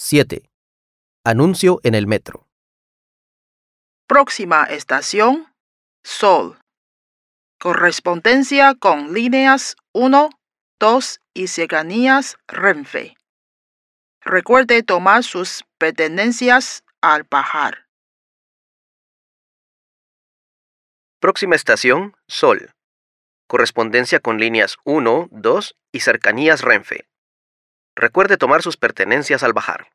7. Anuncio en el metro. Próxima estación, Sol. Correspondencia con líneas 1, 2 y cercanías Renfe. Recuerde tomar sus pertenencias al bajar. Próxima estación, Sol. Correspondencia con líneas 1, 2 y cercanías Renfe. Recuerde tomar sus pertenencias al bajar.